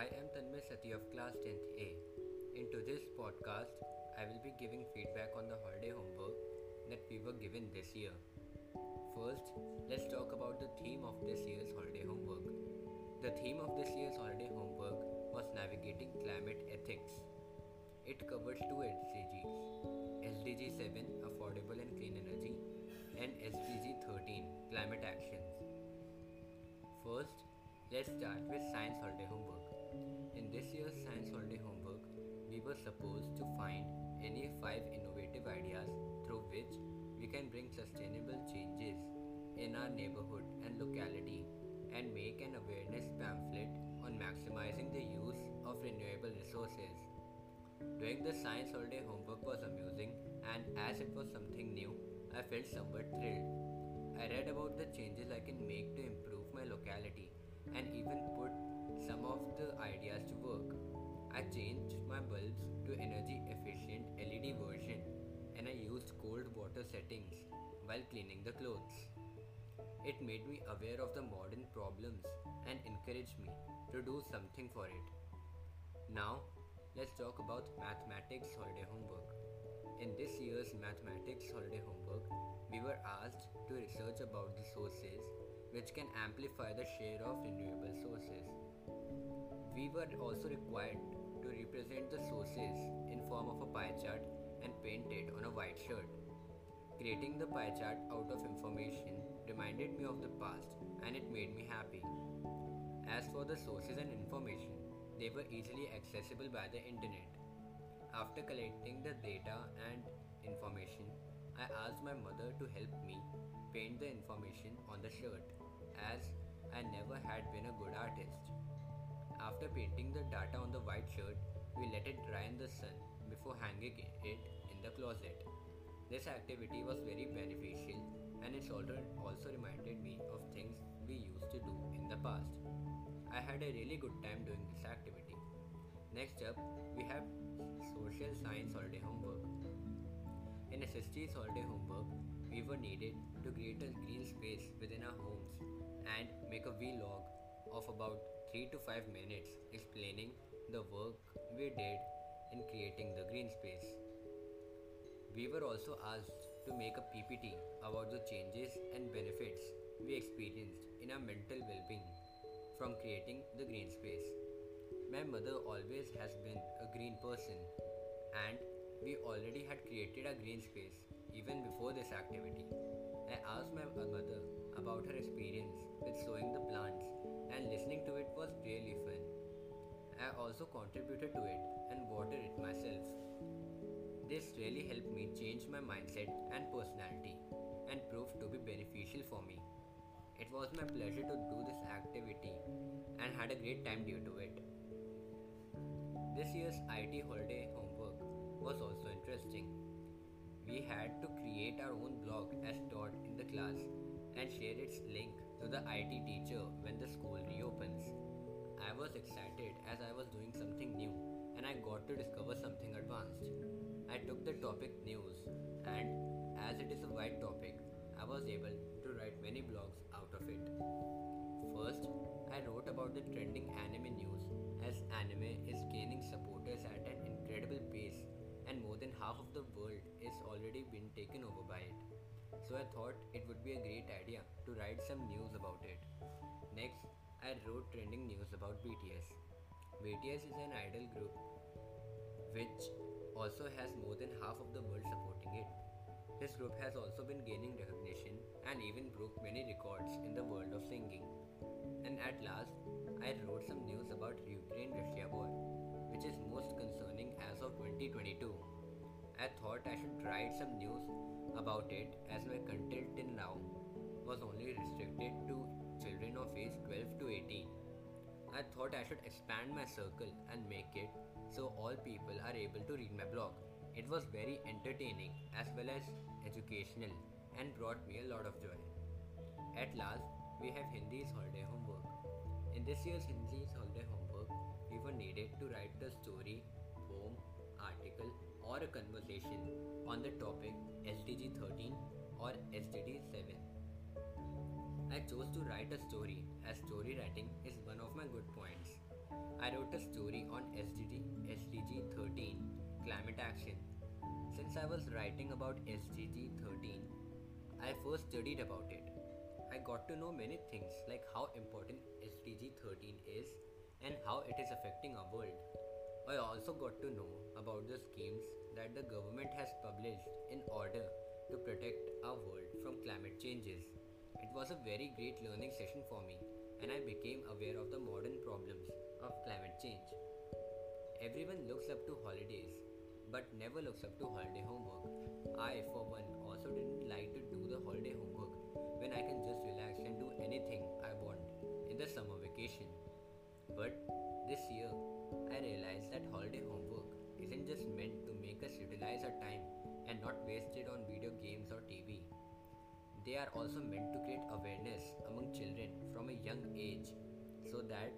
I am Tanmay Sati of class 10th A. In today's podcast, I will be giving feedback on the holiday homework that we were given this year. First, let's talk about the theme of this year's holiday homework. The theme of this year's holiday homework was navigating climate ethics. It covers two SDGs SDG 7 Affordable and Clean Energy and SDG 13 Climate Actions. First, let's start with science holiday homework. In this year's science holiday homework, we were supposed to find any five innovative ideas through which we can bring sustainable changes in our neighborhood and locality and make an awareness pamphlet on maximizing the use of renewable resources. Doing the science holiday homework was amusing, and as it was something new, I felt somewhat thrilled. I read about the changes I can make to improve my locality and even put some of the ideas to work. I changed my bulbs to energy efficient LED version and I used cold water settings while cleaning the clothes. It made me aware of the modern problems and encouraged me to do something for it. Now, let's talk about mathematics holiday homework. In this year's mathematics holiday homework, we were asked to research about the sources which can amplify the share of renewable sources. We were also required to represent the sources in form of a pie chart and paint it on a white shirt. Creating the pie chart out of information reminded me of the past and it made me happy. As for the sources and information, they were easily accessible by the internet. After collecting the data and information, I asked my mother to help me paint the information on the shirt as I never had been a good artist. After painting the data on the white shirt, we let it dry in the sun before hanging it in the closet. This activity was very beneficial and it also reminded me of things we used to do in the past. I had a really good time doing this activity. Next up, we have social science holiday homework. In SST's holiday homework, we were needed to create a green space within our homes and make a vlog of about 3 to 5 minutes explaining the work we did in creating the green space. We were also asked to make a PPT about the changes and benefits we experienced in our mental well being from creating the green space. My mother always has been a green person, and we already had created a green space even before this activity. I asked my mother about her experience with also contributed to it and watered it myself. This really helped me change my mindset and personality and proved to be beneficial for me. It was my pleasure to do this activity and had a great time due to it. This year's IT holiday homework was also interesting. We had to create our own blog as taught in the class and share its link to the IT teacher when the school reopens. I was excited as I was doing something new and I got to discover something advanced. I took the topic news and as it is a wide topic, I was able to write many blogs out of it. First, I wrote about the trending anime news as anime is gaining supporters at an incredible pace and more than half of the world is already been taken over by it so I thought it would be a great idea to write some news about it. Next, I wrote trending news about BTS. BTS is an idol group which also has more than half of the world supporting it. This group has also been gaining recognition and even broke many records in the world of singing. And at last, I wrote some news about Ukraine Russia war, which is most concerning as of 2022. I thought I should write some news about it as my content till now children age 12 to 18. I thought I should expand my circle and make it so all people are able to read my blog. It was very entertaining as well as educational and brought me a lot of joy. At last, we have Hindi's holiday homework. In this year's Hindi's holiday homework, we were needed to write a story, poem, article, or a conversation on the topic SDG 13 or SDG 7. I chose to write a story as story writing is one of my good points. I wrote a story on SDG, SDG 13 climate action. Since I was writing about SDG 13, I first studied about it. I got to know many things like how important SDG 13 is and how it is affecting our world. I also got to know about the schemes that the government has published in order to protect our world from climate changes. It was a very great learning session for me, and I became aware of the modern problems of climate change. Everyone looks up to holidays, but never looks up to holiday homework. I, for one, also didn't like to do the holiday homework when I can just relax and do anything I want in the summer vacation. But this year, I realized that holiday homework isn't just meant to make us utilize our time and not waste it on video. They are also meant to create awareness among children from a young age so that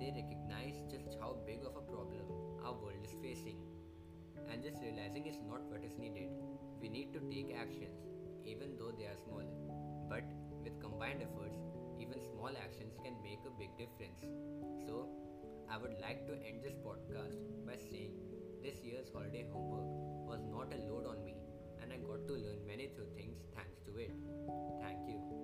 they recognize just how big of a problem our world is facing. And just realizing is not what is needed. We need to take actions, even though they are small. But with combined efforts, even small actions can make a big difference. So, I would like to end this podcast by saying this year's holiday homework was not a load on got to learn many new things thanks to it. Thank you.